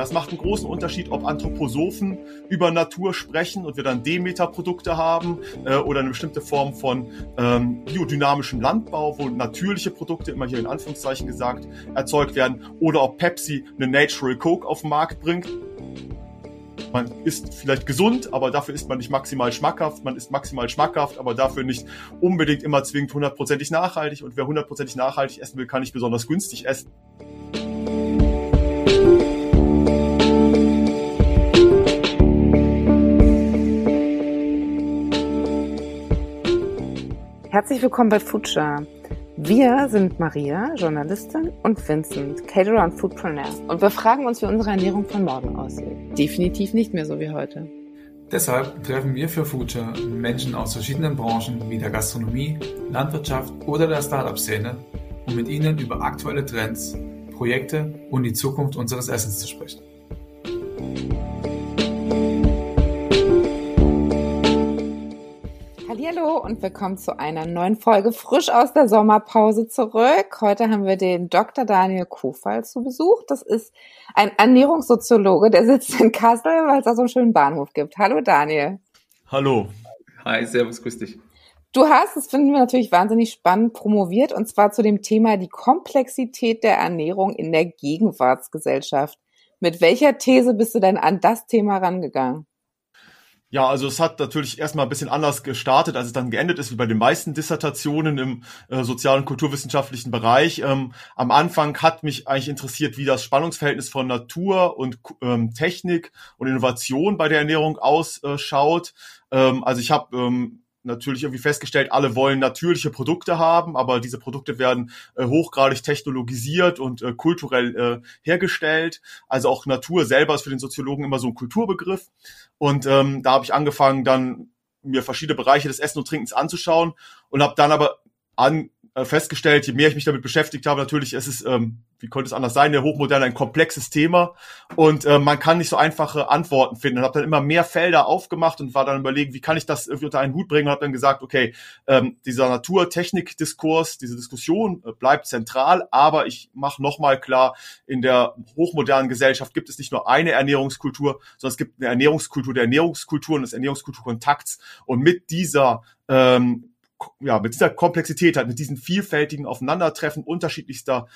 Ja, es macht einen großen Unterschied, ob Anthroposophen über Natur sprechen und wir dann Demeter-Produkte haben äh, oder eine bestimmte Form von ähm, biodynamischem Landbau, wo natürliche Produkte, immer hier in Anführungszeichen gesagt, erzeugt werden, oder ob Pepsi eine Natural Coke auf den Markt bringt. Man ist vielleicht gesund, aber dafür ist man nicht maximal schmackhaft. Man ist maximal schmackhaft, aber dafür nicht unbedingt immer zwingend hundertprozentig nachhaltig. Und wer hundertprozentig nachhaltig essen will, kann nicht besonders günstig essen. Herzlich willkommen bei Future. Wir sind Maria, Journalistin, und Vincent, Caterer und Foodpreneur. Und wir fragen uns, wie unsere Ernährung von morgen aussieht. Definitiv nicht mehr so wie heute. Deshalb treffen wir für Future Menschen aus verschiedenen Branchen wie der Gastronomie, Landwirtschaft oder der Startup-Szene, um mit ihnen über aktuelle Trends, Projekte und die Zukunft unseres Essens zu sprechen. Hallo und willkommen zu einer neuen Folge frisch aus der Sommerpause zurück. Heute haben wir den Dr. Daniel Kofall zu Besuch. Das ist ein Ernährungssoziologe, der sitzt in Kassel, weil es da so einen schönen Bahnhof gibt. Hallo Daniel. Hallo. Hi, servus, grüß dich. Du hast, das finden wir natürlich wahnsinnig spannend, promoviert und zwar zu dem Thema die Komplexität der Ernährung in der Gegenwartsgesellschaft. Mit welcher These bist du denn an das Thema rangegangen? Ja, also es hat natürlich erstmal ein bisschen anders gestartet, als es dann geendet ist, wie bei den meisten Dissertationen im äh, sozialen kulturwissenschaftlichen Bereich. Ähm, am Anfang hat mich eigentlich interessiert, wie das Spannungsverhältnis von Natur und ähm, Technik und Innovation bei der Ernährung ausschaut. Ähm, also ich habe ähm, natürlich irgendwie festgestellt, alle wollen natürliche Produkte haben, aber diese Produkte werden äh, hochgradig technologisiert und äh, kulturell äh, hergestellt. Also auch Natur selber ist für den Soziologen immer so ein Kulturbegriff. Und ähm, da habe ich angefangen, dann mir verschiedene Bereiche des Essen und Trinkens anzuschauen und habe dann aber an, äh, festgestellt, je mehr ich mich damit beschäftigt habe, natürlich, es ist, ähm, wie konnte es anders sein, der Hochmoderne ein komplexes Thema und äh, man kann nicht so einfache Antworten finden. Und habe dann immer mehr Felder aufgemacht und war dann überlegen, wie kann ich das irgendwie unter einen Hut bringen und habe dann gesagt, okay, ähm, dieser Naturtechnik-Diskurs, diese Diskussion äh, bleibt zentral, aber ich mache nochmal klar, in der hochmodernen Gesellschaft gibt es nicht nur eine Ernährungskultur, sondern es gibt eine Ernährungskultur der Ernährungskultur und des Ernährungskulturkontakts und mit dieser ähm, ja, mit dieser Komplexität, halt mit diesen vielfältigen Aufeinandertreffen unterschiedlichster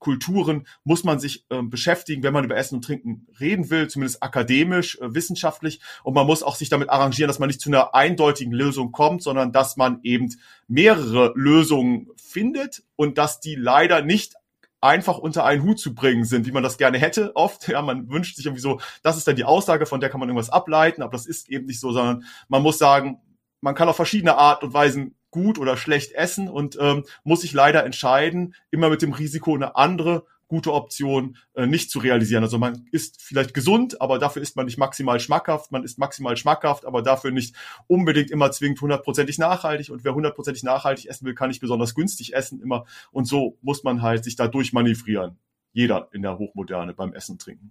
Kulturen muss man sich äh, beschäftigen, wenn man über Essen und Trinken reden will, zumindest akademisch, äh, wissenschaftlich. Und man muss auch sich damit arrangieren, dass man nicht zu einer eindeutigen Lösung kommt, sondern dass man eben mehrere Lösungen findet und dass die leider nicht einfach unter einen Hut zu bringen sind, wie man das gerne hätte oft. Ja, man wünscht sich irgendwie so, das ist dann die Aussage, von der kann man irgendwas ableiten, aber das ist eben nicht so, sondern man muss sagen, man kann auf verschiedene Art und Weisen gut oder schlecht essen und ähm, muss sich leider entscheiden, immer mit dem Risiko, eine andere gute Option äh, nicht zu realisieren. Also man ist vielleicht gesund, aber dafür ist man nicht maximal schmackhaft. Man ist maximal schmackhaft, aber dafür nicht unbedingt immer zwingend hundertprozentig nachhaltig. Und wer hundertprozentig nachhaltig essen will, kann nicht besonders günstig essen immer. Und so muss man halt sich da durchmanövrieren. Jeder in der Hochmoderne beim Essen trinken.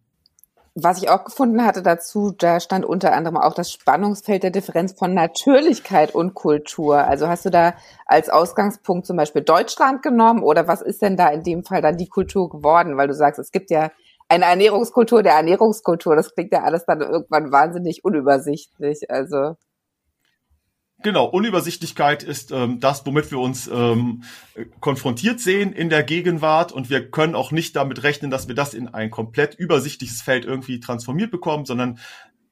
Was ich auch gefunden hatte dazu, da stand unter anderem auch das Spannungsfeld der Differenz von Natürlichkeit und Kultur. Also hast du da als Ausgangspunkt zum Beispiel Deutschland genommen oder was ist denn da in dem Fall dann die Kultur geworden? Weil du sagst, es gibt ja eine Ernährungskultur der Ernährungskultur. Das klingt ja alles dann irgendwann wahnsinnig unübersichtlich. Also Genau, Unübersichtlichkeit ist ähm, das, womit wir uns ähm, konfrontiert sehen in der Gegenwart und wir können auch nicht damit rechnen, dass wir das in ein komplett übersichtliches Feld irgendwie transformiert bekommen, sondern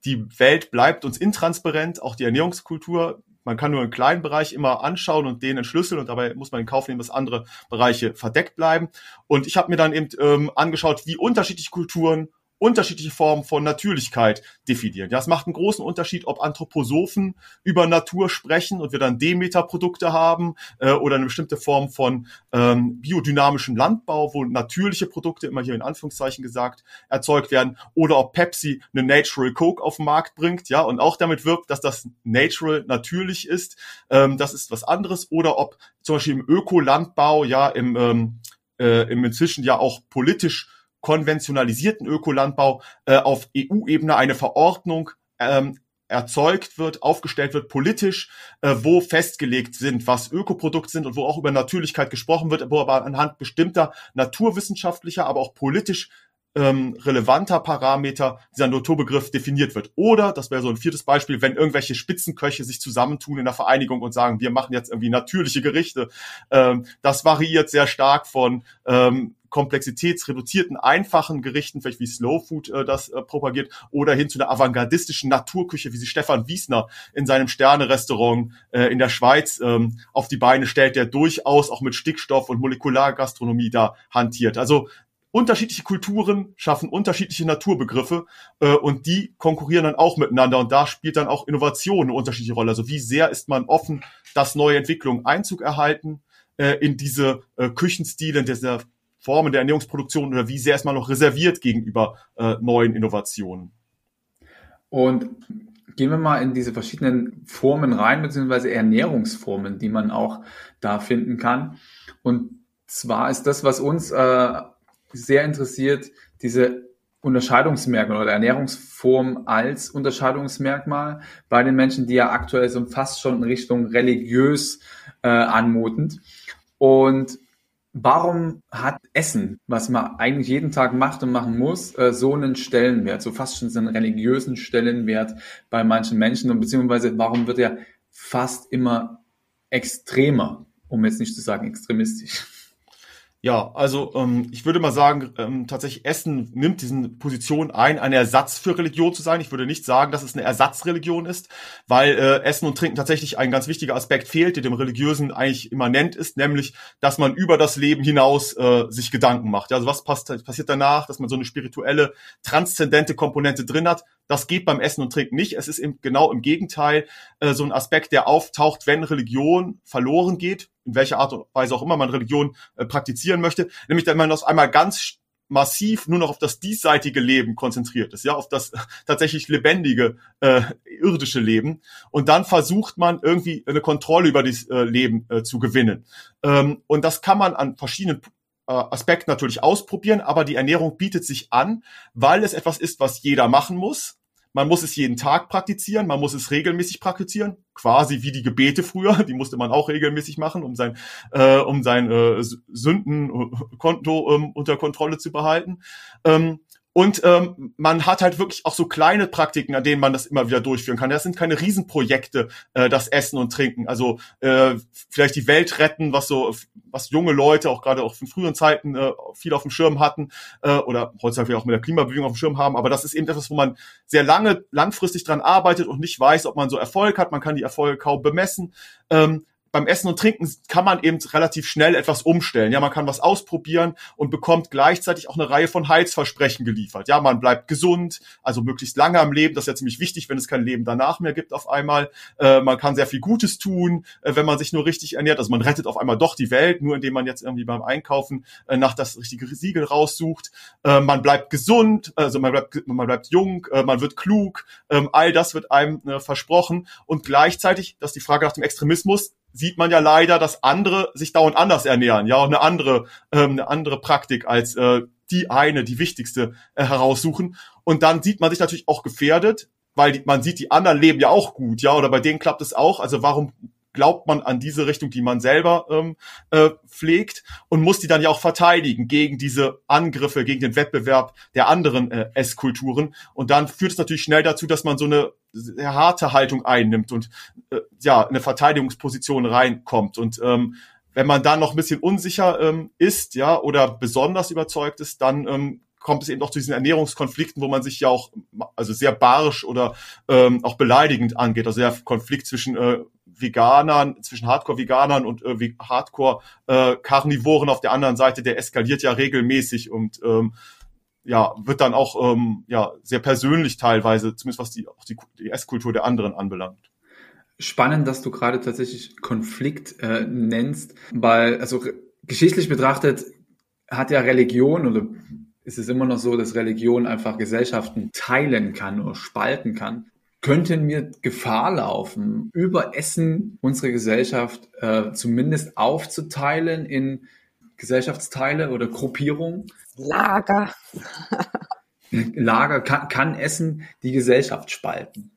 die Welt bleibt uns intransparent, auch die Ernährungskultur. Man kann nur einen kleinen Bereich immer anschauen und den entschlüsseln und dabei muss man in Kauf nehmen, dass andere Bereiche verdeckt bleiben. Und ich habe mir dann eben ähm, angeschaut, wie unterschiedliche Kulturen unterschiedliche Formen von Natürlichkeit definieren. Ja, es macht einen großen Unterschied, ob Anthroposophen über Natur sprechen und wir dann Demeter-Produkte haben äh, oder eine bestimmte Form von ähm, biodynamischem Landbau, wo natürliche Produkte, immer hier in Anführungszeichen gesagt, erzeugt werden, oder ob Pepsi eine Natural Coke auf den Markt bringt, ja, und auch damit wirbt, dass das natural natürlich ist. Ähm, das ist was anderes. Oder ob zum Beispiel im Ökolandbau, ja, im, ähm, äh, im inzwischen ja auch politisch konventionalisierten Ökolandbau äh, auf EU-Ebene eine Verordnung ähm, erzeugt wird, aufgestellt wird, politisch, äh, wo festgelegt sind, was Ökoprodukte sind und wo auch über Natürlichkeit gesprochen wird, wo aber anhand bestimmter naturwissenschaftlicher, aber auch politisch ähm, relevanter Parameter dieser Naturbegriff definiert wird. Oder, das wäre so ein viertes Beispiel, wenn irgendwelche Spitzenköche sich zusammentun in der Vereinigung und sagen, wir machen jetzt irgendwie natürliche Gerichte. Ähm, das variiert sehr stark von ähm, komplexitätsreduzierten, einfachen Gerichten, vielleicht wie Slow Food äh, das äh, propagiert, oder hin zu einer avantgardistischen Naturküche, wie sie Stefan Wiesner in seinem Sterne-Restaurant äh, in der Schweiz ähm, auf die Beine stellt, der durchaus auch mit Stickstoff und Molekulargastronomie da hantiert. Also unterschiedliche Kulturen schaffen unterschiedliche Naturbegriffe äh, und die konkurrieren dann auch miteinander und da spielt dann auch Innovation eine unterschiedliche Rolle. Also wie sehr ist man offen, dass neue Entwicklungen Einzug erhalten äh, in diese äh, Küchenstile, in dieser Formen der Ernährungsproduktion oder wie sehr ist man noch reserviert gegenüber äh, neuen Innovationen? Und gehen wir mal in diese verschiedenen Formen rein, beziehungsweise Ernährungsformen, die man auch da finden kann. Und zwar ist das, was uns äh, sehr interessiert, diese Unterscheidungsmerkmal oder Ernährungsform als Unterscheidungsmerkmal bei den Menschen, die ja aktuell so fast schon in Richtung religiös äh, anmutend. Und Warum hat Essen, was man eigentlich jeden Tag macht und machen muss, äh, so einen Stellenwert, so fast schon so einen religiösen Stellenwert bei manchen Menschen und beziehungsweise warum wird er fast immer extremer, um jetzt nicht zu sagen extremistisch? Ja, also ähm, ich würde mal sagen, ähm, tatsächlich Essen nimmt diesen Position ein, ein Ersatz für Religion zu sein. Ich würde nicht sagen, dass es eine Ersatzreligion ist, weil äh, Essen und Trinken tatsächlich ein ganz wichtiger Aspekt fehlt, der dem Religiösen eigentlich immanent ist, nämlich, dass man über das Leben hinaus äh, sich Gedanken macht. Ja, also was pass passiert danach, dass man so eine spirituelle, transzendente Komponente drin hat, das geht beim Essen und Trinken nicht. Es ist eben genau im Gegenteil äh, so ein Aspekt, der auftaucht, wenn Religion verloren geht, in welcher Art und Weise auch immer man Religion äh, praktizieren möchte, nämlich wenn man das einmal ganz massiv nur noch auf das diesseitige Leben konzentriert ist, ja, auf das tatsächlich lebendige äh, irdische Leben und dann versucht man irgendwie eine Kontrolle über das äh, Leben äh, zu gewinnen. Ähm, und das kann man an verschiedenen äh, Aspekten natürlich ausprobieren, aber die Ernährung bietet sich an, weil es etwas ist, was jeder machen muss man muss es jeden Tag praktizieren, man muss es regelmäßig praktizieren, quasi wie die Gebete früher, die musste man auch regelmäßig machen, um sein, äh, um sein äh, Sündenkonto ähm, unter Kontrolle zu behalten. Ähm, und ähm, man hat halt wirklich auch so kleine Praktiken, an denen man das immer wieder durchführen kann. Das sind keine Riesenprojekte, äh, das Essen und Trinken. Also äh, vielleicht die Welt retten, was so, was junge Leute auch gerade auch in früheren Zeiten äh, viel auf dem Schirm hatten äh, oder heutzutage auch mit der Klimabewegung auf dem Schirm haben. Aber das ist eben etwas, wo man sehr lange, langfristig dran arbeitet und nicht weiß, ob man so Erfolg hat. Man kann die Erfolge kaum bemessen. Ähm, beim Essen und Trinken kann man eben relativ schnell etwas umstellen. Ja, man kann was ausprobieren und bekommt gleichzeitig auch eine Reihe von Heilsversprechen geliefert. Ja, man bleibt gesund, also möglichst lange am Leben. Das ist ja ziemlich wichtig, wenn es kein Leben danach mehr gibt auf einmal. Äh, man kann sehr viel Gutes tun, äh, wenn man sich nur richtig ernährt. Also man rettet auf einmal doch die Welt, nur indem man jetzt irgendwie beim Einkaufen äh, nach das richtige Siegel raussucht. Äh, man bleibt gesund, also man bleibt, man bleibt jung, äh, man wird klug. Ähm, all das wird einem äh, versprochen. Und gleichzeitig, das ist die Frage nach dem Extremismus, sieht man ja leider, dass andere sich dauernd anders ernähren, ja, und eine andere, ähm, eine andere Praktik als äh, die eine, die wichtigste äh, heraussuchen. Und dann sieht man sich natürlich auch gefährdet, weil die, man sieht, die anderen leben ja auch gut, ja, oder bei denen klappt es auch. Also warum glaubt man an diese Richtung, die man selber ähm, äh, pflegt und muss die dann ja auch verteidigen gegen diese Angriffe, gegen den Wettbewerb der anderen äh, Esskulturen. Und dann führt es natürlich schnell dazu, dass man so eine sehr harte Haltung einnimmt und äh, ja, eine Verteidigungsposition reinkommt. Und ähm, wenn man dann noch ein bisschen unsicher ähm, ist, ja, oder besonders überzeugt ist, dann ähm, kommt es eben auch zu diesen Ernährungskonflikten, wo man sich ja auch also sehr barisch oder ähm, auch beleidigend angeht. Also der Konflikt zwischen äh, Veganern, zwischen Hardcore-Veganern und äh, Hardcore-Karnivoren äh, auf der anderen Seite, der eskaliert ja regelmäßig und ähm, ja, wird dann auch ähm, ja, sehr persönlich teilweise, zumindest was die, auch die, die Esskultur der anderen anbelangt. Spannend, dass du gerade tatsächlich Konflikt äh, nennst, weil, also geschichtlich betrachtet hat ja Religion oder ist es immer noch so, dass Religion einfach Gesellschaften teilen kann oder spalten kann könnten wir Gefahr laufen, über Essen unsere Gesellschaft äh, zumindest aufzuteilen in Gesellschaftsteile oder Gruppierungen? Lager. Lager kann, kann Essen die Gesellschaft spalten.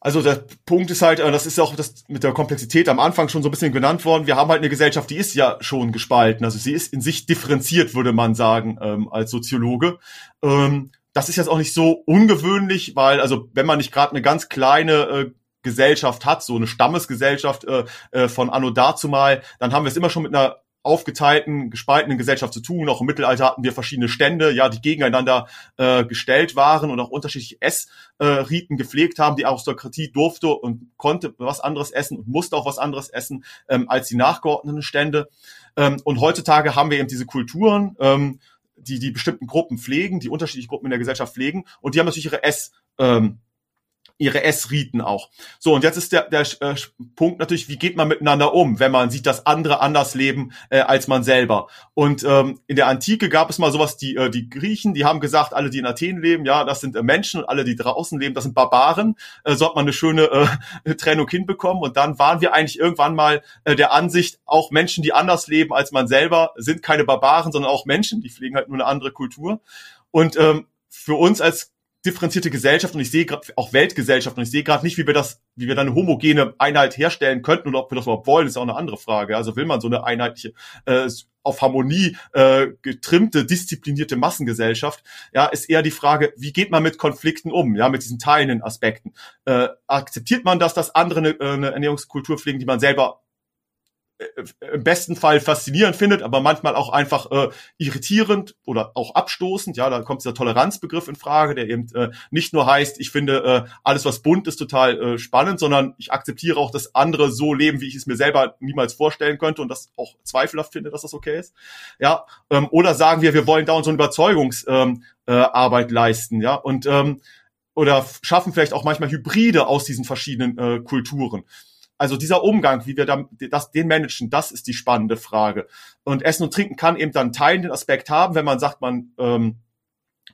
Also der Punkt ist halt, äh, das ist auch das mit der Komplexität am Anfang schon so ein bisschen genannt worden. Wir haben halt eine Gesellschaft, die ist ja schon gespalten. Also sie ist in sich differenziert, würde man sagen, ähm, als Soziologe. Ähm, das ist jetzt auch nicht so ungewöhnlich, weil also wenn man nicht gerade eine ganz kleine äh, Gesellschaft hat, so eine Stammesgesellschaft äh, äh, von Anno dazumal, dann haben wir es immer schon mit einer aufgeteilten, gespaltenen Gesellschaft zu tun. Auch im Mittelalter hatten wir verschiedene Stände, ja, die gegeneinander äh, gestellt waren und auch unterschiedliche Essriten äh, gepflegt haben. Die Aristokratie durfte und konnte was anderes essen und musste auch was anderes essen ähm, als die nachgeordneten Stände. Ähm, und heutzutage haben wir eben diese Kulturen, ähm, die die bestimmten Gruppen pflegen, die unterschiedliche Gruppen in der Gesellschaft pflegen. Und die haben natürlich ihre Ess ähm, ihre Essriten auch. So, und jetzt ist der, der äh, Punkt natürlich, wie geht man miteinander um, wenn man sieht, dass andere anders leben äh, als man selber. Und ähm, in der Antike gab es mal sowas, die, äh, die Griechen, die haben gesagt, alle, die in Athen leben, ja, das sind äh, Menschen und alle, die draußen leben, das sind Barbaren. Äh, so hat man eine schöne äh, Trennung hinbekommen. Und dann waren wir eigentlich irgendwann mal äh, der Ansicht, auch Menschen, die anders leben als man selber, sind keine Barbaren, sondern auch Menschen, die pflegen halt nur eine andere Kultur. Und ähm, für uns als differenzierte Gesellschaft und ich sehe gerade auch Weltgesellschaft und ich sehe gerade nicht, wie wir das, wie wir da eine homogene Einheit herstellen könnten oder ob wir das überhaupt wollen, ist auch eine andere Frage. Also will man so eine einheitliche äh, auf Harmonie äh, getrimmte, disziplinierte Massengesellschaft, ja, ist eher die Frage, wie geht man mit Konflikten um, ja, mit diesen teilenden Aspekten. Äh, akzeptiert man das, dass andere eine, äh, eine Ernährungskultur pflegen, die man selber im besten Fall faszinierend findet, aber manchmal auch einfach äh, irritierend oder auch abstoßend. Ja, da kommt dieser Toleranzbegriff in Frage, der eben äh, nicht nur heißt, ich finde äh, alles, was bunt ist, total äh, spannend, sondern ich akzeptiere auch, dass andere so leben, wie ich es mir selber niemals vorstellen könnte und das auch zweifelhaft finde, dass das okay ist. Ja, ähm, oder sagen wir, wir wollen da unsere Überzeugungsarbeit ähm, äh, Arbeit leisten. Ja, und ähm, oder schaffen vielleicht auch manchmal Hybride aus diesen verschiedenen äh, Kulturen. Also dieser Umgang, wie wir dann das, den managen, das ist die spannende Frage. Und Essen und Trinken kann eben dann teilenden Aspekt haben, wenn man sagt, man ähm,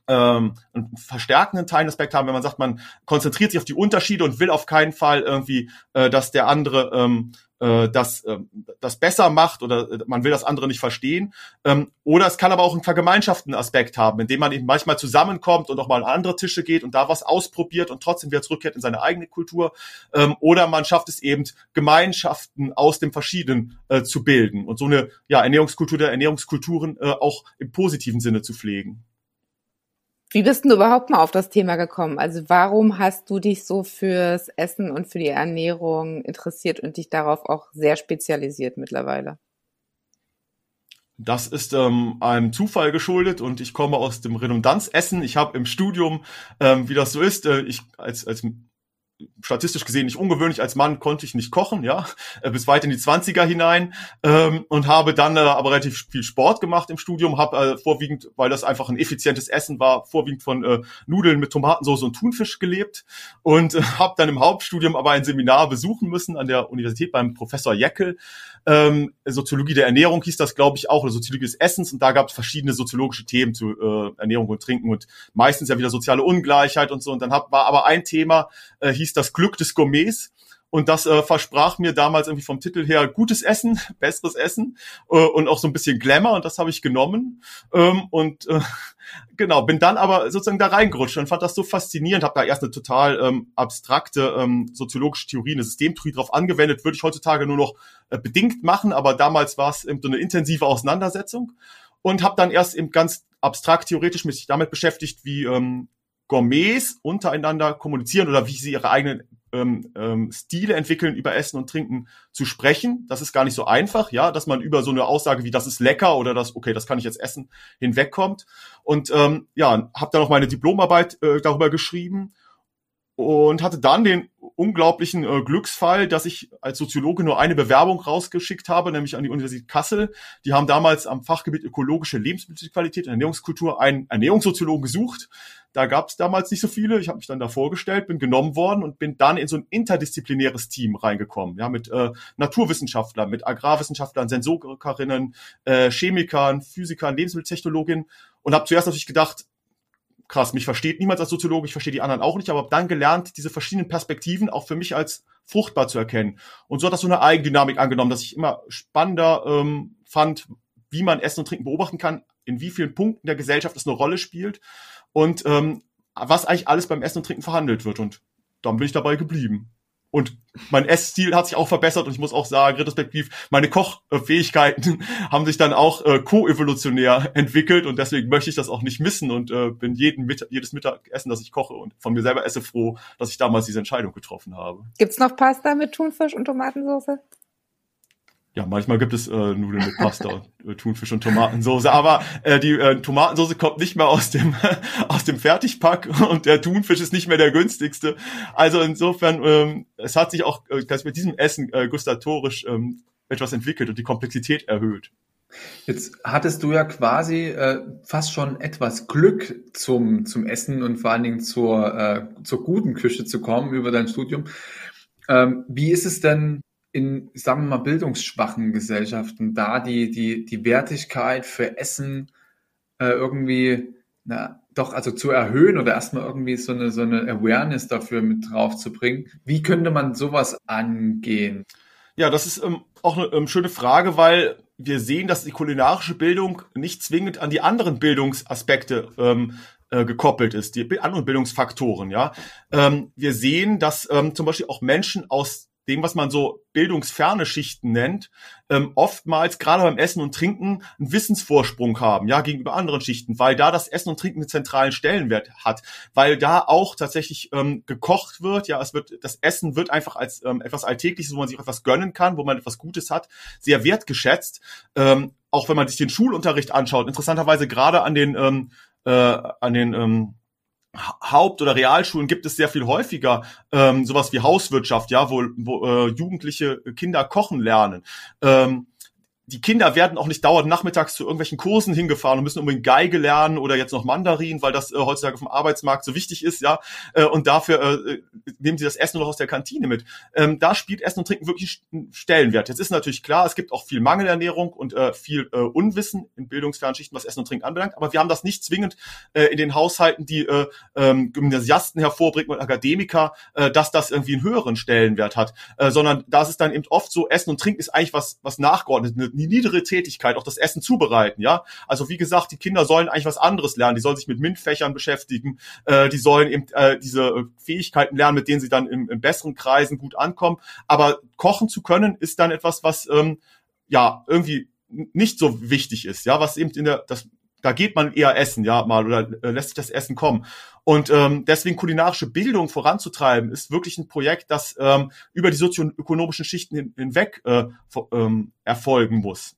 ähm, einen verstärkenden Teilaspekt haben, wenn man sagt, man konzentriert sich auf die Unterschiede und will auf keinen Fall irgendwie, äh, dass der andere ähm, äh, das, äh, das besser macht oder äh, man will das andere nicht verstehen. Ähm, oder es kann aber auch einen vergemeinschaftenden Aspekt haben, indem man eben manchmal zusammenkommt und auch mal an andere Tische geht und da was ausprobiert und trotzdem wieder zurückkehrt in seine eigene Kultur. Ähm, oder man schafft es eben, Gemeinschaften aus dem Verschiedenen äh, zu bilden und so eine ja, Ernährungskultur der Ernährungskulturen äh, auch im positiven Sinne zu pflegen. Wie bist du überhaupt mal auf das Thema gekommen? Also warum hast du dich so fürs Essen und für die Ernährung interessiert und dich darauf auch sehr spezialisiert mittlerweile? Das ist ähm, einem Zufall geschuldet und ich komme aus dem Redundanzessen. Ich habe im Studium, ähm, wie das so ist, äh, ich als als statistisch gesehen nicht ungewöhnlich. Als Mann konnte ich nicht kochen, ja, äh, bis weit in die Zwanziger hinein ähm, und habe dann äh, aber relativ viel Sport gemacht im Studium, habe äh, vorwiegend, weil das einfach ein effizientes Essen war, vorwiegend von äh, Nudeln mit Tomatensauce und Thunfisch gelebt und äh, habe dann im Hauptstudium aber ein Seminar besuchen müssen an der Universität beim Professor Jeckel. Ähm, Soziologie der Ernährung hieß das, glaube ich, auch, oder Soziologie des Essens und da gab es verschiedene soziologische Themen zu äh, Ernährung und Trinken und meistens ja wieder soziale Ungleichheit und so und dann hab, war aber ein Thema, äh, hieß das Glück des Gourmets. Und das äh, versprach mir damals irgendwie vom Titel her gutes Essen, besseres Essen äh, und auch so ein bisschen Glamour. Und das habe ich genommen. Ähm, und äh, genau, bin dann aber sozusagen da reingerutscht und fand das so faszinierend. Habe da erst eine total ähm, abstrakte ähm, soziologische Theorie, eine Systemtheorie drauf angewendet. Würde ich heutzutage nur noch äh, bedingt machen, aber damals war es eben so eine intensive Auseinandersetzung. Und habe dann erst eben ganz abstrakt theoretisch mich damit beschäftigt, wie ähm, Gourmets untereinander kommunizieren oder wie sie ihre eigenen ähm, ähm, Stile entwickeln, über Essen und Trinken zu sprechen. Das ist gar nicht so einfach, ja, dass man über so eine Aussage wie das ist lecker oder das, okay, das kann ich jetzt essen, hinwegkommt. Und ähm, ja, habe dann noch meine Diplomarbeit äh, darüber geschrieben und hatte dann den unglaublichen äh, Glücksfall, dass ich als Soziologe nur eine Bewerbung rausgeschickt habe, nämlich an die Universität Kassel. Die haben damals am Fachgebiet ökologische Lebensmittelqualität und Ernährungskultur einen Ernährungssoziologen gesucht. Da gab es damals nicht so viele. Ich habe mich dann da vorgestellt, bin genommen worden und bin dann in so ein interdisziplinäres Team reingekommen, ja, mit äh, Naturwissenschaftlern, mit Agrarwissenschaftlern, Sensorikerinnen, äh, Chemikern, Physikern, Lebensmitteltechnologinnen und habe zuerst natürlich gedacht, krass, mich versteht niemand als Soziologe, ich verstehe die anderen auch nicht, aber habe dann gelernt, diese verschiedenen Perspektiven auch für mich als fruchtbar zu erkennen. Und so hat das so eine Eigendynamik angenommen, dass ich immer spannender ähm, fand, wie man Essen und Trinken beobachten kann, in wie vielen Punkten der Gesellschaft es eine Rolle spielt und ähm, was eigentlich alles beim Essen und Trinken verhandelt wird. Und dann bin ich dabei geblieben. Und mein Essstil hat sich auch verbessert und ich muss auch sagen, retrospektiv, meine Kochfähigkeiten haben sich dann auch äh, koevolutionär entwickelt und deswegen möchte ich das auch nicht missen und äh, bin jeden Mittag, jedes Mittagessen, das ich koche und von mir selber esse, froh, dass ich damals diese Entscheidung getroffen habe. Gibt's noch Pasta mit Thunfisch und Tomatensauce? Ja, manchmal gibt es äh, Nudeln mit Pasta äh, Thunfisch und Tomatensauce, aber äh, die äh, Tomatensauce kommt nicht mehr aus dem aus dem Fertigpack und der Thunfisch ist nicht mehr der günstigste. Also insofern, ähm, es hat sich auch äh, mit diesem Essen äh, gustatorisch ähm, etwas entwickelt und die Komplexität erhöht. Jetzt hattest du ja quasi äh, fast schon etwas Glück zum zum Essen und vor allen Dingen zur äh, zur guten Küche zu kommen über dein Studium. Ähm, wie ist es denn in, sagen wir mal, bildungsschwachen Gesellschaften da die, die, die Wertigkeit für Essen äh, irgendwie na, doch also zu erhöhen oder erstmal irgendwie so eine, so eine Awareness dafür mit drauf zu bringen. Wie könnte man sowas angehen? Ja, das ist ähm, auch eine ähm, schöne Frage, weil wir sehen, dass die kulinarische Bildung nicht zwingend an die anderen Bildungsaspekte ähm, äh, gekoppelt ist, die anderen Bildungsfaktoren. Ja, ähm, wir sehen, dass ähm, zum Beispiel auch Menschen aus dem, was man so bildungsferne Schichten nennt, ähm, oftmals gerade beim Essen und Trinken einen Wissensvorsprung haben, ja, gegenüber anderen Schichten, weil da das Essen und Trinken einen zentralen Stellenwert hat, weil da auch tatsächlich ähm, gekocht wird, ja, es wird, das Essen wird einfach als ähm, etwas Alltägliches, wo man sich etwas gönnen kann, wo man etwas Gutes hat, sehr wertgeschätzt, ähm, auch wenn man sich den Schulunterricht anschaut, interessanterweise gerade an den, ähm, äh, an den, ähm, Haupt- oder Realschulen gibt es sehr viel häufiger ähm, sowas wie Hauswirtschaft, ja, wo, wo äh, Jugendliche Kinder kochen lernen. Ähm, die Kinder werden auch nicht dauernd nachmittags zu irgendwelchen Kursen hingefahren und müssen unbedingt Geige lernen oder jetzt noch Mandarin, weil das äh, heutzutage dem Arbeitsmarkt so wichtig ist, ja. Äh, und dafür äh, nehmen sie das Essen noch aus der Kantine mit. Ähm, da spielt Essen und Trinken wirklich einen Stellenwert. Jetzt ist natürlich klar, es gibt auch viel Mangelernährung und äh, viel äh, Unwissen in Bildungsfernschichten, was Essen und Trinken anbelangt. Aber wir haben das nicht zwingend äh, in den Haushalten, die äh, ähm, Gymnasiasten hervorbringen und Akademiker, äh, dass das irgendwie einen höheren Stellenwert hat, äh, sondern da ist es dann eben oft so, Essen und Trinken ist eigentlich was, was nachgeordnet die niedere Tätigkeit, auch das Essen zubereiten, ja. Also wie gesagt, die Kinder sollen eigentlich was anderes lernen. Die sollen sich mit MINT-Fächern beschäftigen. Äh, die sollen eben äh, diese Fähigkeiten lernen, mit denen sie dann im, in besseren Kreisen gut ankommen. Aber kochen zu können ist dann etwas, was ähm, ja irgendwie nicht so wichtig ist, ja, was eben in der das da geht man eher essen, ja, mal oder äh, lässt sich das Essen kommen. Und ähm, deswegen kulinarische Bildung voranzutreiben, ist wirklich ein Projekt, das ähm, über die sozioökonomischen Schichten hin, hinweg äh, ähm, erfolgen muss.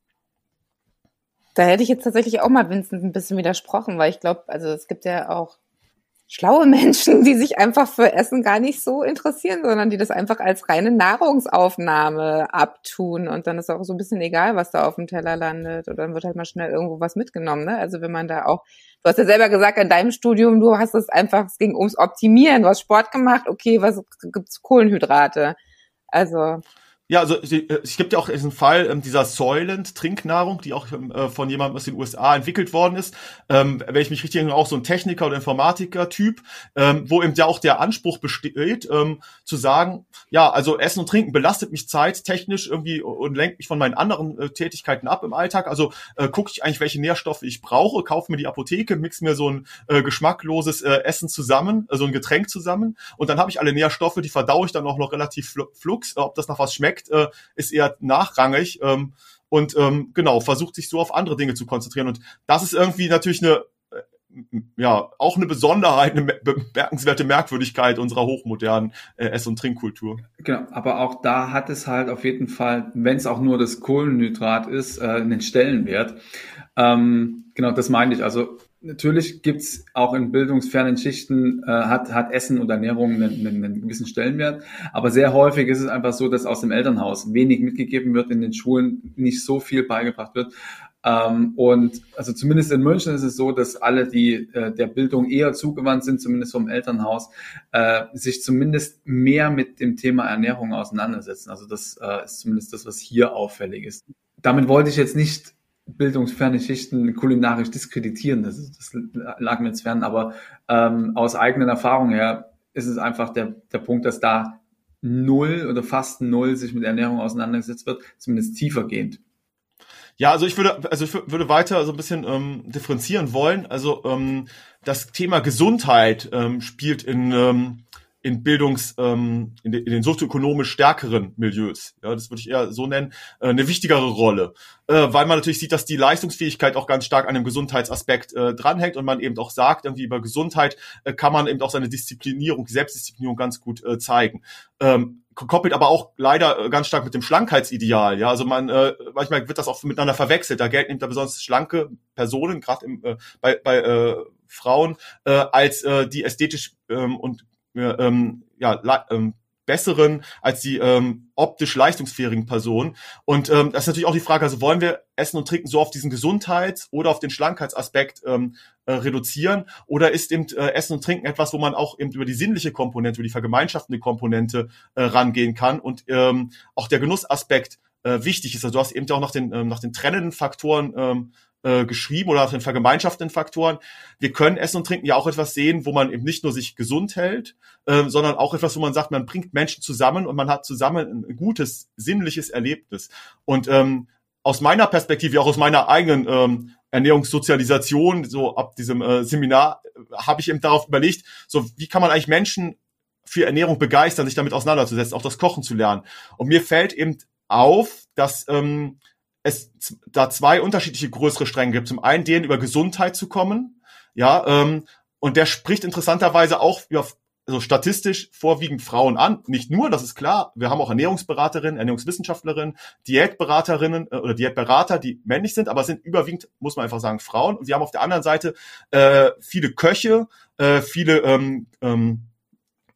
Da hätte ich jetzt tatsächlich auch mal Vincent ein bisschen widersprochen, weil ich glaube, also es gibt ja auch schlaue Menschen, die sich einfach für Essen gar nicht so interessieren, sondern die das einfach als reine Nahrungsaufnahme abtun. Und dann ist auch so ein bisschen egal, was da auf dem Teller landet. Oder dann wird halt mal schnell irgendwo was mitgenommen. Ne? Also wenn man da auch, du hast ja selber gesagt, in deinem Studium, du hast es einfach, es ging ums Optimieren. Du hast Sport gemacht, okay, was gibt's Kohlenhydrate? Also ja, also äh, es gibt ja auch diesen Fall ähm, dieser Soylent-Trinknahrung, die auch ähm, äh, von jemandem aus den USA entwickelt worden ist. Ähm, wenn ich mich richtig erinnere, auch so ein Techniker oder Informatiker-Typ, ähm, wo eben ja auch der Anspruch besteht, ähm, zu sagen, ja, also Essen und Trinken belastet mich zeittechnisch irgendwie und lenkt mich von meinen anderen äh, Tätigkeiten ab im Alltag. Also äh, gucke ich eigentlich, welche Nährstoffe ich brauche, kaufe mir die Apotheke, mix mir so ein äh, geschmackloses äh, Essen zusammen, äh, so ein Getränk zusammen und dann habe ich alle Nährstoffe, die verdaue ich dann auch noch relativ flux, ob das nach was schmeckt Effekt äh, ist eher nachrangig ähm, und ähm, genau, versucht sich so auf andere Dinge zu konzentrieren. Und das ist irgendwie natürlich eine äh, ja, auch eine Besonderheit, eine bemerkenswerte Merkwürdigkeit unserer hochmodernen äh, Ess- und Trinkkultur. Genau, aber auch da hat es halt auf jeden Fall, wenn es auch nur das Kohlenhydrat ist, äh, einen Stellenwert. Ähm, genau, das meine ich. Also natürlich gibt's auch in bildungsfernen Schichten, äh, hat, hat Essen und Ernährung einen, einen, einen gewissen Stellenwert. Aber sehr häufig ist es einfach so, dass aus dem Elternhaus wenig mitgegeben wird, in den Schulen nicht so viel beigebracht wird. Ähm, und also zumindest in München ist es so, dass alle, die äh, der Bildung eher zugewandt sind, zumindest vom Elternhaus, äh, sich zumindest mehr mit dem Thema Ernährung auseinandersetzen. Also das äh, ist zumindest das, was hier auffällig ist. Damit wollte ich jetzt nicht bildungsferne Schichten kulinarisch diskreditieren. Das, das lag mir jetzt fern, aber ähm, aus eigenen Erfahrungen her ist es einfach der, der Punkt, dass da null oder fast null sich mit Ernährung auseinandergesetzt wird, zumindest tiefergehend. Ja, also ich würde, also ich würde weiter so ein bisschen ähm, differenzieren wollen. Also ähm, das Thema Gesundheit ähm, spielt in ähm, in Bildungs, ähm, in, de, in den sozioökonomisch stärkeren Milieus, ja, das würde ich eher so nennen, äh, eine wichtigere Rolle, äh, weil man natürlich sieht, dass die Leistungsfähigkeit auch ganz stark an dem Gesundheitsaspekt äh, dranhängt und man eben auch sagt, irgendwie über Gesundheit äh, kann man eben auch seine Disziplinierung, Selbstdisziplinierung ganz gut äh, zeigen. Ähm, koppelt aber auch leider äh, ganz stark mit dem Schlankheitsideal. Ja, also man äh, manchmal wird das auch miteinander verwechselt. Da gelten eben da besonders schlanke Personen, gerade äh, bei, bei äh, Frauen, äh, als äh, die ästhetisch ähm, und ähm, ja ähm, besseren als die ähm, optisch leistungsfähigen Personen. Und ähm, das ist natürlich auch die Frage, also wollen wir Essen und Trinken so auf diesen Gesundheits- oder auf den Schlankheitsaspekt ähm, äh, reduzieren? Oder ist eben äh, Essen und Trinken etwas, wo man auch eben über die sinnliche Komponente, über die vergemeinschaftende Komponente äh, rangehen kann und ähm, auch der Genussaspekt äh, wichtig ist. Also du hast eben auch nach den, ähm, nach den trennenden Faktoren ähm, äh, geschrieben oder nach den vergemeinschaftenden Faktoren. Wir können Essen und Trinken ja auch etwas sehen, wo man eben nicht nur sich gesund hält, äh, sondern auch etwas, wo man sagt, man bringt Menschen zusammen und man hat zusammen ein gutes, sinnliches Erlebnis. Und ähm, aus meiner Perspektive, auch aus meiner eigenen ähm, Ernährungssozialisation, so ab diesem äh, Seminar, äh, habe ich eben darauf überlegt, so wie kann man eigentlich Menschen für Ernährung begeistern, sich damit auseinanderzusetzen, auch das Kochen zu lernen. Und mir fällt eben auf, dass ähm, es da zwei unterschiedliche größere Stränge gibt. Zum einen den über Gesundheit zu kommen, ja, ähm, und der spricht interessanterweise auch über also statistisch vorwiegend Frauen an. Nicht nur, das ist klar. Wir haben auch Ernährungsberaterinnen, Ernährungswissenschaftlerinnen, Diätberaterinnen äh, oder Diätberater, die männlich sind, aber sind überwiegend, muss man einfach sagen, Frauen. Und wir haben auf der anderen Seite äh, viele Köche, äh, viele ähm, ähm,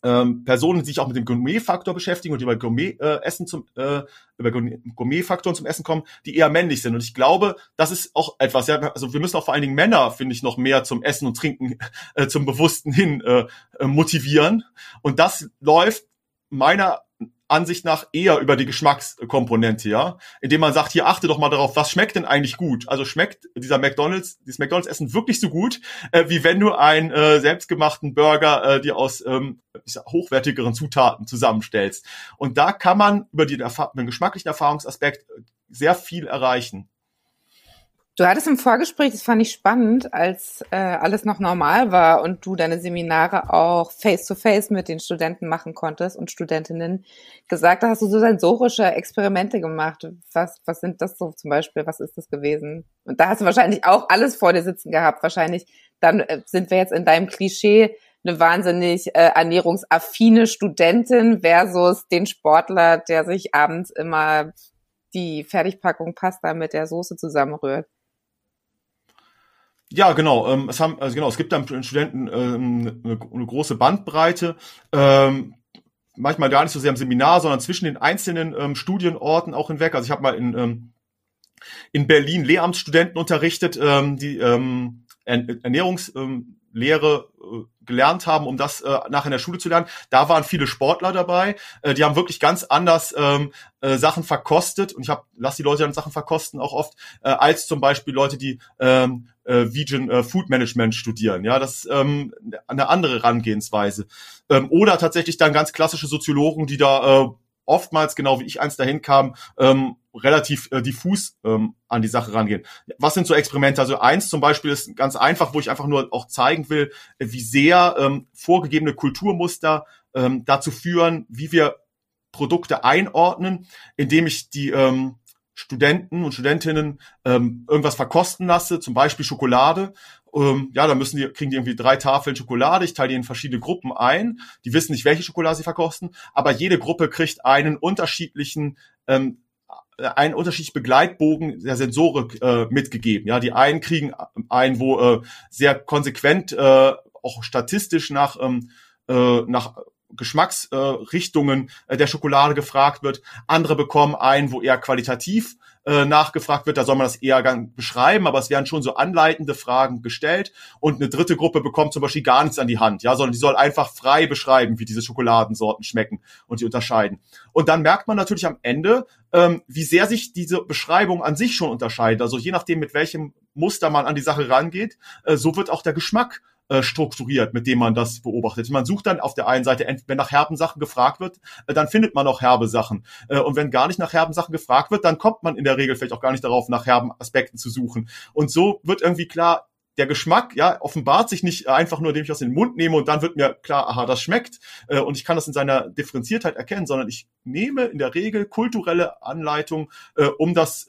ähm, Personen, die sich auch mit dem Gourmet-Faktor beschäftigen und über Gourmet-Essen äh, zum äh, über Gourmet-Faktoren zum Essen kommen, die eher männlich sind. Und ich glaube, das ist auch etwas. Ja, also wir müssen auch vor allen Dingen Männer, finde ich, noch mehr zum Essen und Trinken, äh, zum Bewussten hin äh, äh motivieren. Und das läuft meiner Ansicht nach eher über die Geschmackskomponente, ja, indem man sagt, hier achte doch mal darauf, was schmeckt denn eigentlich gut? Also schmeckt dieser McDonald's, dieses McDonald's Essen wirklich so gut, äh, wie wenn du einen äh, selbstgemachten Burger äh, dir aus ähm, hochwertigeren Zutaten zusammenstellst. Und da kann man über die, den geschmacklichen Erfahrungsaspekt sehr viel erreichen. Du hattest im Vorgespräch, das fand ich spannend, als äh, alles noch normal war und du deine Seminare auch face-to-face -face mit den Studenten machen konntest und Studentinnen, gesagt, da hast du so sensorische Experimente gemacht. Was, was sind das so zum Beispiel? Was ist das gewesen? Und da hast du wahrscheinlich auch alles vor dir sitzen gehabt. Wahrscheinlich, dann äh, sind wir jetzt in deinem Klischee eine wahnsinnig äh, ernährungsaffine Studentin versus den Sportler, der sich abends immer die Fertigpackung Pasta mit der Soße zusammenrührt. Ja, genau. Ähm, es haben, also genau, es gibt dann Studenten ähm, eine, eine große Bandbreite. Ähm, manchmal gar nicht so sehr im Seminar, sondern zwischen den einzelnen ähm, Studienorten auch hinweg. Also ich habe mal in, ähm, in Berlin Lehramtsstudenten unterrichtet, ähm, die ähm, Ernährungslehre äh, gelernt haben, um das äh, nachher in der Schule zu lernen. Da waren viele Sportler dabei, äh, die haben wirklich ganz anders ähm, äh, Sachen verkostet und ich habe lass die Leute dann Sachen verkosten auch oft äh, als zum Beispiel Leute, die ähm, äh, Vegan äh, Food Management studieren. Ja, das ist ähm, eine andere Herangehensweise. Ähm, oder tatsächlich dann ganz klassische Soziologen, die da äh, oftmals, genau wie ich eins dahin kam, ähm, relativ äh, diffus ähm, an die Sache rangehen. Was sind so Experimente? Also eins zum Beispiel ist ganz einfach, wo ich einfach nur auch zeigen will, wie sehr ähm, vorgegebene Kulturmuster ähm, dazu führen, wie wir Produkte einordnen, indem ich die ähm, Studenten und Studentinnen ähm, irgendwas verkosten lasse, zum Beispiel Schokolade. Ähm, ja, da müssen die, kriegen die irgendwie drei Tafeln Schokolade. Ich teile die in verschiedene Gruppen ein. Die wissen nicht, welche Schokolade sie verkosten, aber jede Gruppe kriegt einen unterschiedlichen ähm, einen unterschiedlichen Begleitbogen der Sensorik äh, mitgegeben. Ja, die einen kriegen einen, wo äh, sehr konsequent äh, auch statistisch nach ähm, äh, nach Geschmacksrichtungen äh, der Schokolade gefragt wird. Andere bekommen einen, wo eher qualitativ äh, nachgefragt wird. Da soll man das eher beschreiben, aber es werden schon so anleitende Fragen gestellt. Und eine dritte Gruppe bekommt zum Beispiel gar nichts an die Hand, ja, sondern die soll einfach frei beschreiben, wie diese Schokoladensorten schmecken und die unterscheiden. Und dann merkt man natürlich am Ende, ähm, wie sehr sich diese Beschreibung an sich schon unterscheidet. Also je nachdem, mit welchem Muster man an die Sache rangeht, äh, so wird auch der Geschmack äh, strukturiert, mit dem man das beobachtet. Man sucht dann auf der einen Seite, wenn nach herben Sachen gefragt wird, äh, dann findet man auch herbe Sachen. Äh, und wenn gar nicht nach herben Sachen gefragt wird, dann kommt man in der Regel vielleicht auch gar nicht darauf, nach herben Aspekten zu suchen. Und so wird irgendwie klar, der Geschmack, ja, offenbart sich nicht einfach nur, indem ich aus den Mund nehme und dann wird mir klar, aha, das schmeckt und ich kann das in seiner Differenziertheit erkennen, sondern ich nehme in der Regel kulturelle Anleitung, um das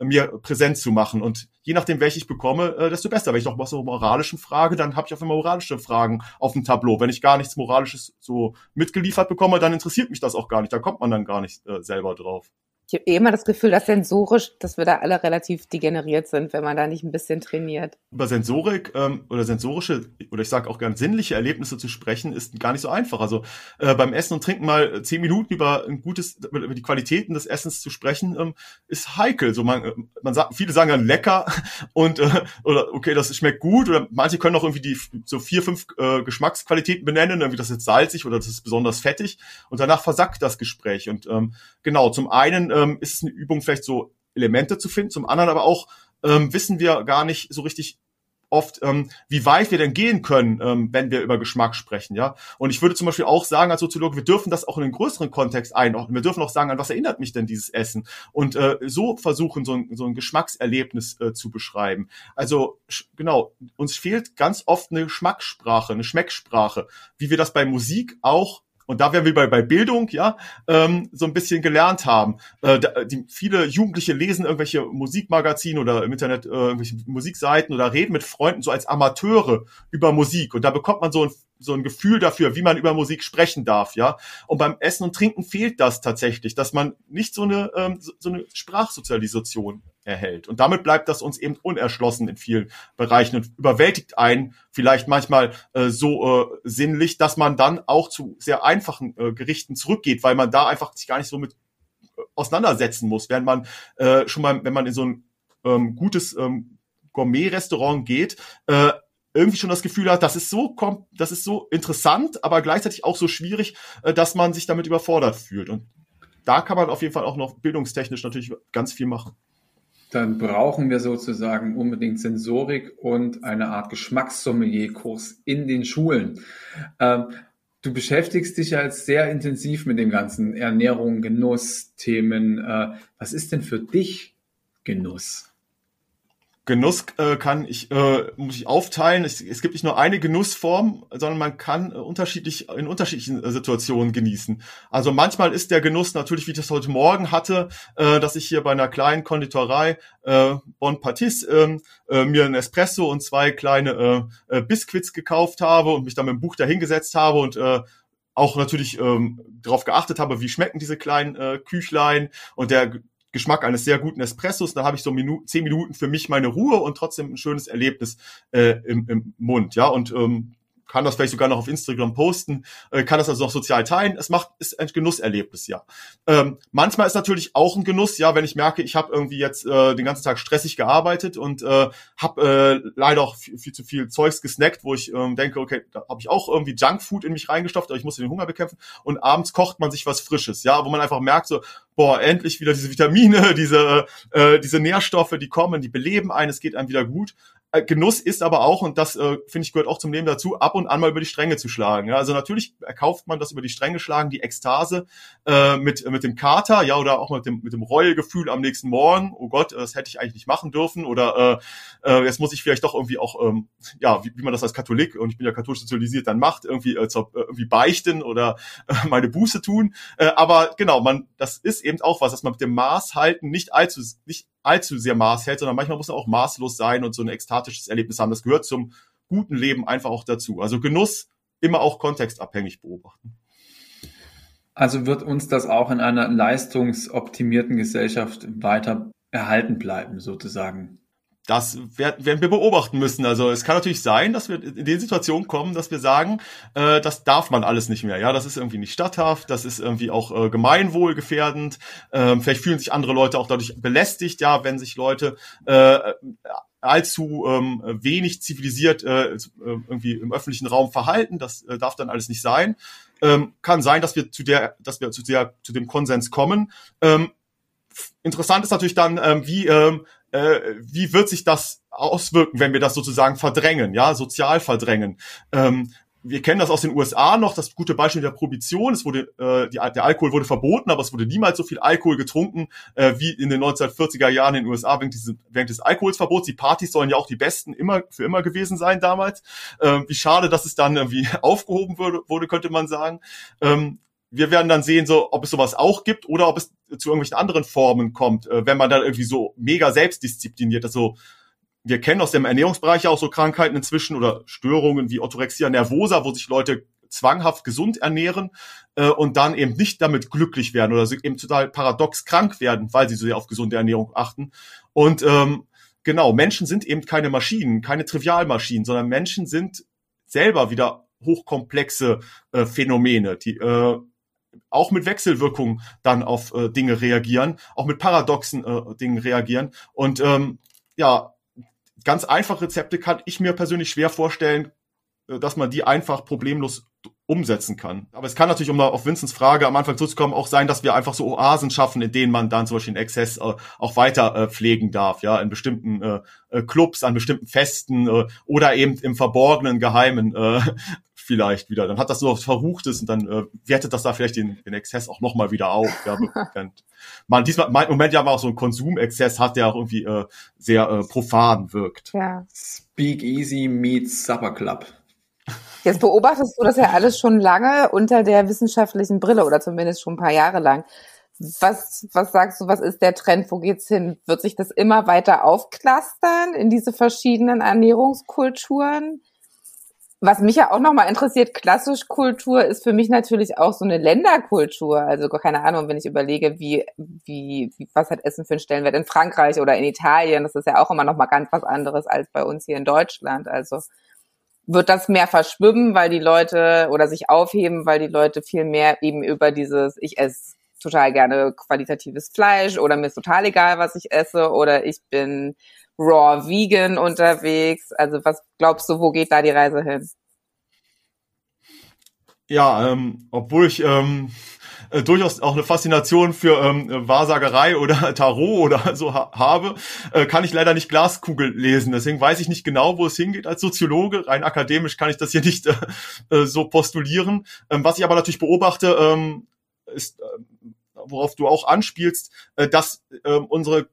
mir präsent zu machen. Und je nachdem, welche ich bekomme, äh, desto besser. Wenn ich noch was so moralischen frage, dann habe ich auf einmal moralische Fragen auf dem Tableau. Wenn ich gar nichts Moralisches so mitgeliefert bekomme, dann interessiert mich das auch gar nicht. Da kommt man dann gar nicht äh, selber drauf ich habe eh immer das Gefühl, dass sensorisch, dass wir da alle relativ degeneriert sind, wenn man da nicht ein bisschen trainiert. Über Sensorik ähm, oder sensorische oder ich sage auch gern sinnliche Erlebnisse zu sprechen, ist gar nicht so einfach. Also äh, beim Essen und Trinken mal zehn Minuten über ein gutes, über die Qualitäten des Essens zu sprechen, ähm, ist heikel. So man, man sagt, viele sagen dann lecker und äh, oder okay, das schmeckt gut oder manche können auch irgendwie die so vier, fünf äh, Geschmacksqualitäten benennen, irgendwie das ist salzig oder das ist besonders fettig und danach versackt das Gespräch. Und ähm, genau, zum einen ähm, ist es eine Übung, vielleicht so Elemente zu finden. Zum anderen aber auch ähm, wissen wir gar nicht so richtig oft, ähm, wie weit wir denn gehen können, ähm, wenn wir über Geschmack sprechen, ja. Und ich würde zum Beispiel auch sagen als Soziologe, wir dürfen das auch in einen größeren Kontext einordnen. Wir dürfen auch sagen, an was erinnert mich denn dieses Essen? Und äh, so versuchen, so ein, so ein Geschmackserlebnis äh, zu beschreiben. Also genau, uns fehlt ganz oft eine Geschmackssprache, eine Schmecksprache, wie wir das bei Musik auch und da werden wir bei, bei Bildung, ja, ähm, so ein bisschen gelernt haben. Äh, die, viele Jugendliche lesen irgendwelche Musikmagazine oder im Internet äh, irgendwelche Musikseiten oder reden mit Freunden so als Amateure über Musik. Und da bekommt man so ein so ein Gefühl dafür, wie man über Musik sprechen darf, ja. Und beim Essen und Trinken fehlt das tatsächlich, dass man nicht so eine ähm, so eine Sprachsozialisation erhält. Und damit bleibt das uns eben unerschlossen in vielen Bereichen und überwältigt einen vielleicht manchmal äh, so äh, sinnlich, dass man dann auch zu sehr einfachen äh, Gerichten zurückgeht, weil man da einfach sich gar nicht so mit äh, auseinandersetzen muss, während man äh, schon mal, wenn man in so ein ähm, gutes ähm, Gourmet-Restaurant geht, äh, irgendwie schon das Gefühl hat, das ist so das ist so interessant, aber gleichzeitig auch so schwierig, äh, dass man sich damit überfordert fühlt. Und da kann man auf jeden Fall auch noch bildungstechnisch natürlich ganz viel machen. Dann brauchen wir sozusagen unbedingt Sensorik und eine Art Geschmackssommelier-Kurs in den Schulen. Ähm, du beschäftigst dich ja jetzt sehr intensiv mit dem ganzen Ernährung, Genuss, Themen. Äh, was ist denn für dich Genuss? Genuss äh, kann ich äh, muss ich aufteilen. Es, es, gibt nicht nur eine Genussform, sondern man kann äh, unterschiedlich in unterschiedlichen äh, Situationen genießen. Also manchmal ist der Genuss natürlich, wie ich das heute Morgen hatte, äh, dass ich hier bei einer kleinen Konditorei äh, Bon Patis ähm, äh, mir ein Espresso und zwei kleine äh, äh, Biscuits gekauft habe und mich dann mit dem Buch dahingesetzt habe und äh, auch natürlich ähm, darauf geachtet habe, wie schmecken diese kleinen äh, Küchlein und der Geschmack eines sehr guten Espressos. Da habe ich so Minu zehn Minuten für mich meine Ruhe und trotzdem ein schönes Erlebnis äh, im, im Mund. Ja, und ähm, kann das vielleicht sogar noch auf Instagram posten, äh, kann das also auch sozial teilen. Es macht ist ein Genusserlebnis, ja. Ähm, manchmal ist natürlich auch ein Genuss, ja, wenn ich merke, ich habe irgendwie jetzt äh, den ganzen Tag stressig gearbeitet und äh, habe äh, leider auch viel, viel, zu viel Zeugs gesnackt, wo ich ähm, denke, okay, da habe ich auch irgendwie Junkfood in mich reingestopft, aber ich muss den Hunger bekämpfen und abends kocht man sich was Frisches, ja, wo man einfach merkt so, boah, endlich wieder diese Vitamine, diese äh, diese Nährstoffe, die kommen, die beleben einen, es geht einem wieder gut. Äh, Genuss ist aber auch, und das äh, finde ich gehört auch zum Leben dazu, ab und an mal über die Stränge zu schlagen. Ja? Also natürlich erkauft man das über die Stränge schlagen, die Ekstase äh, mit, mit dem Kater, ja, oder auch mit dem, mit dem Reuegefühl am nächsten Morgen, oh Gott, das hätte ich eigentlich nicht machen dürfen, oder äh, äh, jetzt muss ich vielleicht doch irgendwie auch, ähm, ja, wie, wie man das als Katholik, und ich bin ja katholisch sozialisiert, dann macht, irgendwie, äh, zur, äh, irgendwie beichten oder äh, meine Buße tun. Äh, aber genau, man, das ist eben auch was, dass man mit dem Maß halten nicht allzu, nicht allzu sehr Maß hält, sondern manchmal muss er auch maßlos sein und so ein ekstatisches Erlebnis haben. Das gehört zum guten Leben einfach auch dazu. Also Genuss immer auch kontextabhängig beobachten. Also wird uns das auch in einer leistungsoptimierten Gesellschaft weiter erhalten bleiben, sozusagen das werden wir beobachten müssen. Also es kann natürlich sein, dass wir in den Situationen kommen, dass wir sagen, äh, das darf man alles nicht mehr. Ja, das ist irgendwie nicht statthaft, das ist irgendwie auch äh, gemeinwohlgefährdend. Ähm, vielleicht fühlen sich andere Leute auch dadurch belästigt, ja, wenn sich Leute äh, allzu ähm, wenig zivilisiert äh, äh irgendwie im öffentlichen Raum verhalten. Das äh, darf dann alles nicht sein. Ähm, kann sein, dass wir zu der, dass wir zu der, zu dem Konsens kommen. Ähm, interessant ist natürlich dann, ähm, wie ähm, äh, wie wird sich das auswirken, wenn wir das sozusagen verdrängen, ja, sozial verdrängen. Ähm, wir kennen das aus den USA noch, das gute Beispiel der Prohibition. Es wurde, äh, die, der Alkohol wurde verboten, aber es wurde niemals so viel Alkohol getrunken äh, wie in den 1940er Jahren in den USA während, diese, während des Alkoholsverbots. Die Partys sollen ja auch die besten immer für immer gewesen sein damals. Ähm, wie schade, dass es dann irgendwie aufgehoben wurde, wurde könnte man sagen. Ähm, wir werden dann sehen, so ob es sowas auch gibt oder ob es zu irgendwelchen anderen Formen kommt, äh, wenn man dann irgendwie so mega selbstdiszipliniert, also wir kennen aus dem Ernährungsbereich auch so Krankheiten inzwischen oder Störungen wie Orthorexia nervosa, wo sich Leute zwanghaft gesund ernähren äh, und dann eben nicht damit glücklich werden oder eben total paradox krank werden, weil sie so sehr auf gesunde Ernährung achten. Und ähm, genau, Menschen sind eben keine Maschinen, keine Trivialmaschinen, sondern Menschen sind selber wieder hochkomplexe äh, Phänomene, die äh, auch mit Wechselwirkungen dann auf äh, Dinge reagieren, auch mit paradoxen äh, Dingen reagieren. Und ähm, ja, ganz einfache Rezepte kann ich mir persönlich schwer vorstellen, äh, dass man die einfach problemlos umsetzen kann. Aber es kann natürlich, um auf Vincents Frage am Anfang zurückzukommen, auch sein, dass wir einfach so Oasen schaffen, in denen man dann zum Beispiel den Exzess äh, auch weiter äh, pflegen darf, ja, in bestimmten äh, äh Clubs, an bestimmten Festen äh, oder eben im verborgenen, geheimen vielleicht wieder. Dann hat das so was Verruchtes und dann äh, wertet das da vielleicht den, den Exzess auch nochmal wieder auf. Ja, man diesmal im Moment ja mal auch so einen Konsumexzess hat, der auch irgendwie äh, sehr äh, profan wirkt. Ja. Speak Easy meets Supper Club. Jetzt beobachtest du das ja alles schon lange unter der wissenschaftlichen Brille oder zumindest schon ein paar Jahre lang. Was, was sagst du, was ist der Trend? Wo geht's hin? Wird sich das immer weiter aufklustern in diese verschiedenen Ernährungskulturen? Was mich ja auch nochmal interessiert, klassisch Kultur ist für mich natürlich auch so eine Länderkultur. Also keine Ahnung, wenn ich überlege, wie, wie, was hat Essen für einen Stellenwert in Frankreich oder in Italien, das ist ja auch immer nochmal ganz was anderes als bei uns hier in Deutschland. Also wird das mehr verschwimmen, weil die Leute oder sich aufheben, weil die Leute viel mehr eben über dieses, ich esse total gerne qualitatives Fleisch oder mir ist total egal, was ich esse oder ich bin raw vegan unterwegs? Also was glaubst du, wo geht da die Reise hin? Ja, ähm, obwohl ich ähm, äh, durchaus auch eine Faszination für ähm, Wahrsagerei oder Tarot oder so ha habe, äh, kann ich leider nicht Glaskugel lesen. Deswegen weiß ich nicht genau, wo es hingeht als Soziologe. Rein akademisch kann ich das hier nicht äh, äh so postulieren. Ähm, was ich aber natürlich beobachte, ähm, ist, äh, worauf du auch anspielst, äh, dass äh, unsere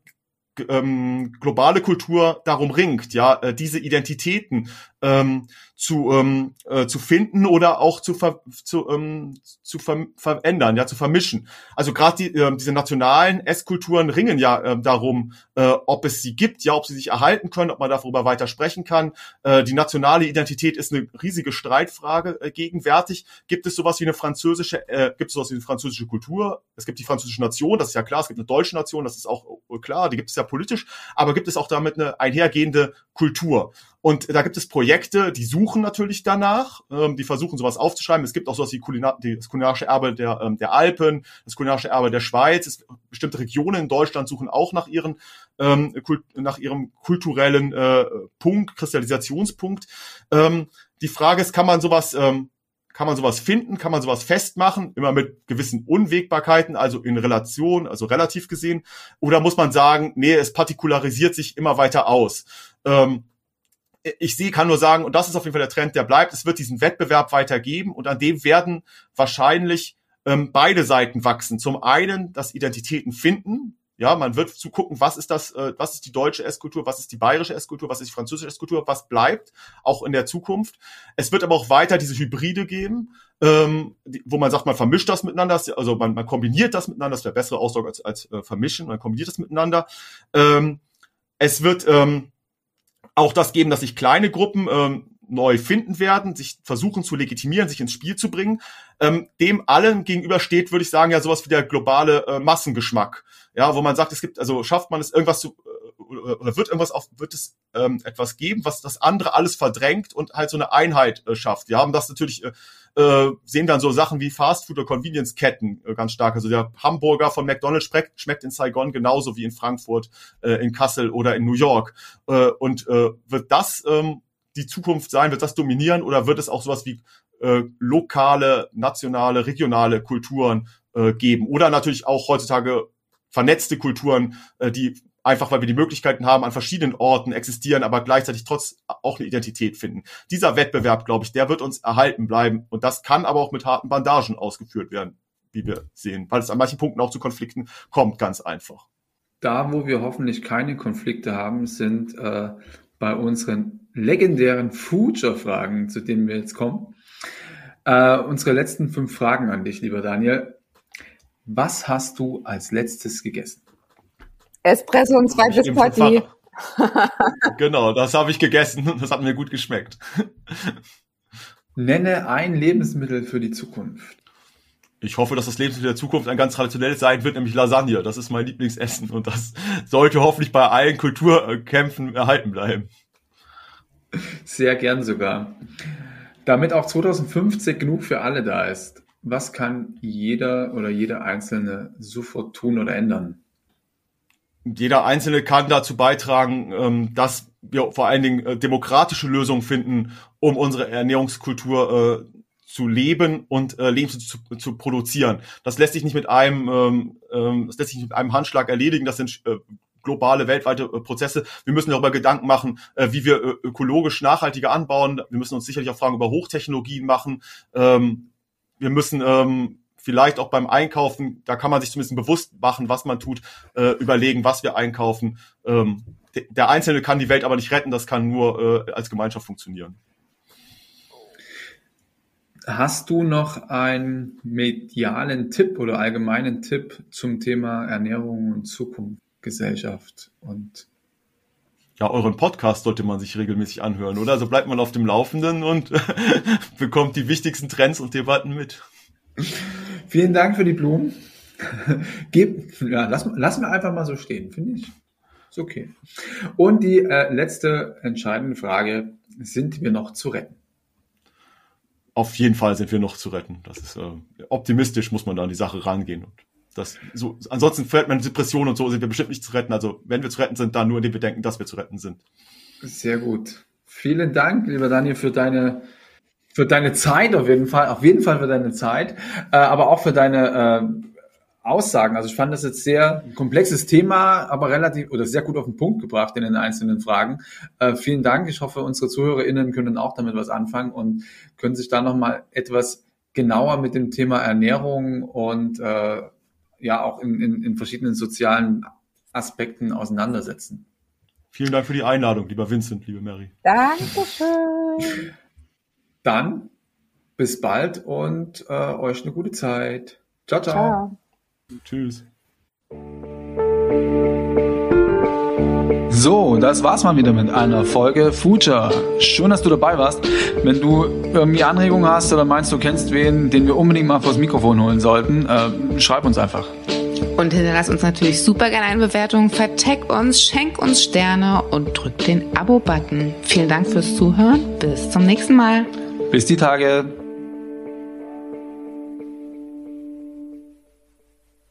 ähm, globale Kultur darum ringt, ja, äh, diese Identitäten ähm, zu, ähm, äh, zu finden oder auch zu, ver, zu, ähm, zu ver verändern, ja, zu vermischen. Also gerade die, äh, diese nationalen Esskulturen ringen ja äh, darum, äh, ob es sie gibt, ja, ob sie sich erhalten können, ob man darüber weiter sprechen kann. Äh, die nationale Identität ist eine riesige Streitfrage äh, gegenwärtig. Gibt es sowas wie eine französische, äh, gibt es sowas wie eine französische Kultur? Es gibt die französische Nation, das ist ja klar. Es gibt eine deutsche Nation, das ist auch äh, klar. Die gibt es ja politisch. Aber gibt es auch damit eine einhergehende Kultur? Und da gibt es Projekte, die suchen natürlich danach, ähm, die versuchen sowas aufzuschreiben. Es gibt auch sowas wie Kulinar das kulinarische Erbe der, ähm, der Alpen, das kulinarische Erbe der Schweiz. Es, bestimmte Regionen in Deutschland suchen auch nach ihren ähm, nach ihrem kulturellen äh, Punkt, Kristallisationspunkt. Ähm, die Frage ist, kann man sowas ähm, kann man sowas finden, kann man sowas festmachen, immer mit gewissen Unwägbarkeiten, also in Relation, also relativ gesehen, oder muss man sagen, nee, es partikularisiert sich immer weiter aus. Ähm, ich sehe, kann nur sagen, und das ist auf jeden Fall der Trend, der bleibt, es wird diesen Wettbewerb weitergeben und an dem werden wahrscheinlich ähm, beide Seiten wachsen. Zum einen das Identitäten finden, ja, man wird zu gucken, was ist das, äh, was ist die deutsche Esskultur, was ist die bayerische Esskultur, was ist die französische Esskultur, was bleibt auch in der Zukunft. Es wird aber auch weiter diese Hybride geben, ähm, die, wo man sagt, man vermischt das miteinander, also man, man kombiniert das miteinander, das wäre bessere Ausdruck als, als äh, vermischen, man kombiniert das miteinander. Ähm, es wird ähm, auch das geben, dass sich kleine Gruppen ähm, neu finden werden, sich versuchen zu legitimieren, sich ins Spiel zu bringen. Ähm, dem allen gegenüber steht, würde ich sagen, ja sowas wie der globale äh, Massengeschmack. Ja, wo man sagt, es gibt, also schafft man es irgendwas zu, äh, oder wird irgendwas auf, wird es ähm, etwas geben, was das andere alles verdrängt und halt so eine Einheit äh, schafft. Wir haben das natürlich äh, äh, sehen dann so Sachen wie Fastfood oder Convenience-Ketten äh, ganz stark. Also der Hamburger von McDonald's schmeckt, schmeckt in Saigon genauso wie in Frankfurt, äh, in Kassel oder in New York. Äh, und äh, wird das ähm, die Zukunft sein? Wird das dominieren oder wird es auch sowas wie äh, lokale, nationale, regionale Kulturen äh, geben? Oder natürlich auch heutzutage vernetzte Kulturen, äh, die einfach weil wir die Möglichkeiten haben, an verschiedenen Orten existieren, aber gleichzeitig trotz auch eine Identität finden. Dieser Wettbewerb, glaube ich, der wird uns erhalten bleiben und das kann aber auch mit harten Bandagen ausgeführt werden, wie wir sehen, weil es an manchen Punkten auch zu Konflikten kommt, ganz einfach. Da, wo wir hoffentlich keine Konflikte haben, sind äh, bei unseren legendären Future-Fragen, zu denen wir jetzt kommen. Äh, unsere letzten fünf Fragen an dich, lieber Daniel. Was hast du als letztes gegessen? Espresso und zwei Biscotti. genau, das habe ich gegessen und das hat mir gut geschmeckt. Nenne ein Lebensmittel für die Zukunft. Ich hoffe, dass das Lebensmittel der Zukunft ein ganz traditionelles sein wird, nämlich Lasagne. Das ist mein Lieblingsessen und das sollte hoffentlich bei allen Kulturkämpfen erhalten bleiben. Sehr gern sogar. Damit auch 2050 genug für alle da ist, was kann jeder oder jeder Einzelne sofort tun oder ändern? Jeder Einzelne kann dazu beitragen, ähm, dass wir vor allen Dingen äh, demokratische Lösungen finden, um unsere Ernährungskultur äh, zu leben und äh, Lebensmittel zu, zu produzieren. Das lässt sich nicht mit einem, ähm, ähm, das lässt sich mit einem Handschlag erledigen. Das sind äh, globale, weltweite äh, Prozesse. Wir müssen darüber Gedanken machen, äh, wie wir äh, ökologisch nachhaltiger anbauen. Wir müssen uns sicherlich auch Fragen über Hochtechnologien machen. Ähm, wir müssen ähm, vielleicht auch beim Einkaufen, da kann man sich zumindest bewusst machen, was man tut, äh, überlegen, was wir einkaufen. Ähm, der Einzelne kann die Welt aber nicht retten, das kann nur äh, als Gemeinschaft funktionieren. Hast du noch einen medialen Tipp oder allgemeinen Tipp zum Thema Ernährung und Zukunftsgesellschaft und ja, euren Podcast sollte man sich regelmäßig anhören, oder? Also bleibt man auf dem Laufenden und bekommt die wichtigsten Trends und Debatten mit. Vielen Dank für die Blumen. Gib, ja, lass, lass mir einfach mal so stehen, finde ich. Ist okay. Und die äh, letzte entscheidende Frage, sind wir noch zu retten? Auf jeden Fall sind wir noch zu retten. Das ist äh, optimistisch, muss man da an die Sache rangehen. Und das, so, ansonsten fällt man Depression und so sind wir bestimmt nicht zu retten. Also wenn wir zu retten sind, dann nur indem wir denken, dass wir zu retten sind. Sehr gut. Vielen Dank, lieber Daniel, für deine für deine Zeit auf jeden Fall, auf jeden Fall für deine Zeit, äh, aber auch für deine äh, Aussagen. Also ich fand das jetzt sehr komplexes Thema, aber relativ oder sehr gut auf den Punkt gebracht in den einzelnen Fragen. Äh, vielen Dank. Ich hoffe, unsere ZuhörerInnen können auch damit was anfangen und können sich da nochmal etwas genauer mit dem Thema Ernährung und äh, ja auch in, in, in verschiedenen sozialen Aspekten auseinandersetzen. Vielen Dank für die Einladung, lieber Vincent, liebe Mary. Dankeschön. Dann bis bald und äh, euch eine gute Zeit. Ciao, ciao. ciao. Tschüss. So, das war's mal wieder mit einer Folge Future. Schön, dass du dabei warst. Wenn du irgendwie Anregungen hast oder meinst, du kennst wen, den wir unbedingt mal vors Mikrofon holen sollten, äh, schreib uns einfach. Und hinterlass uns natürlich super gerne eine Bewertung, vertag uns, schenk uns Sterne und drück den Abo-Button. Vielen Dank fürs Zuhören. Bis zum nächsten Mal. Bis die Tage.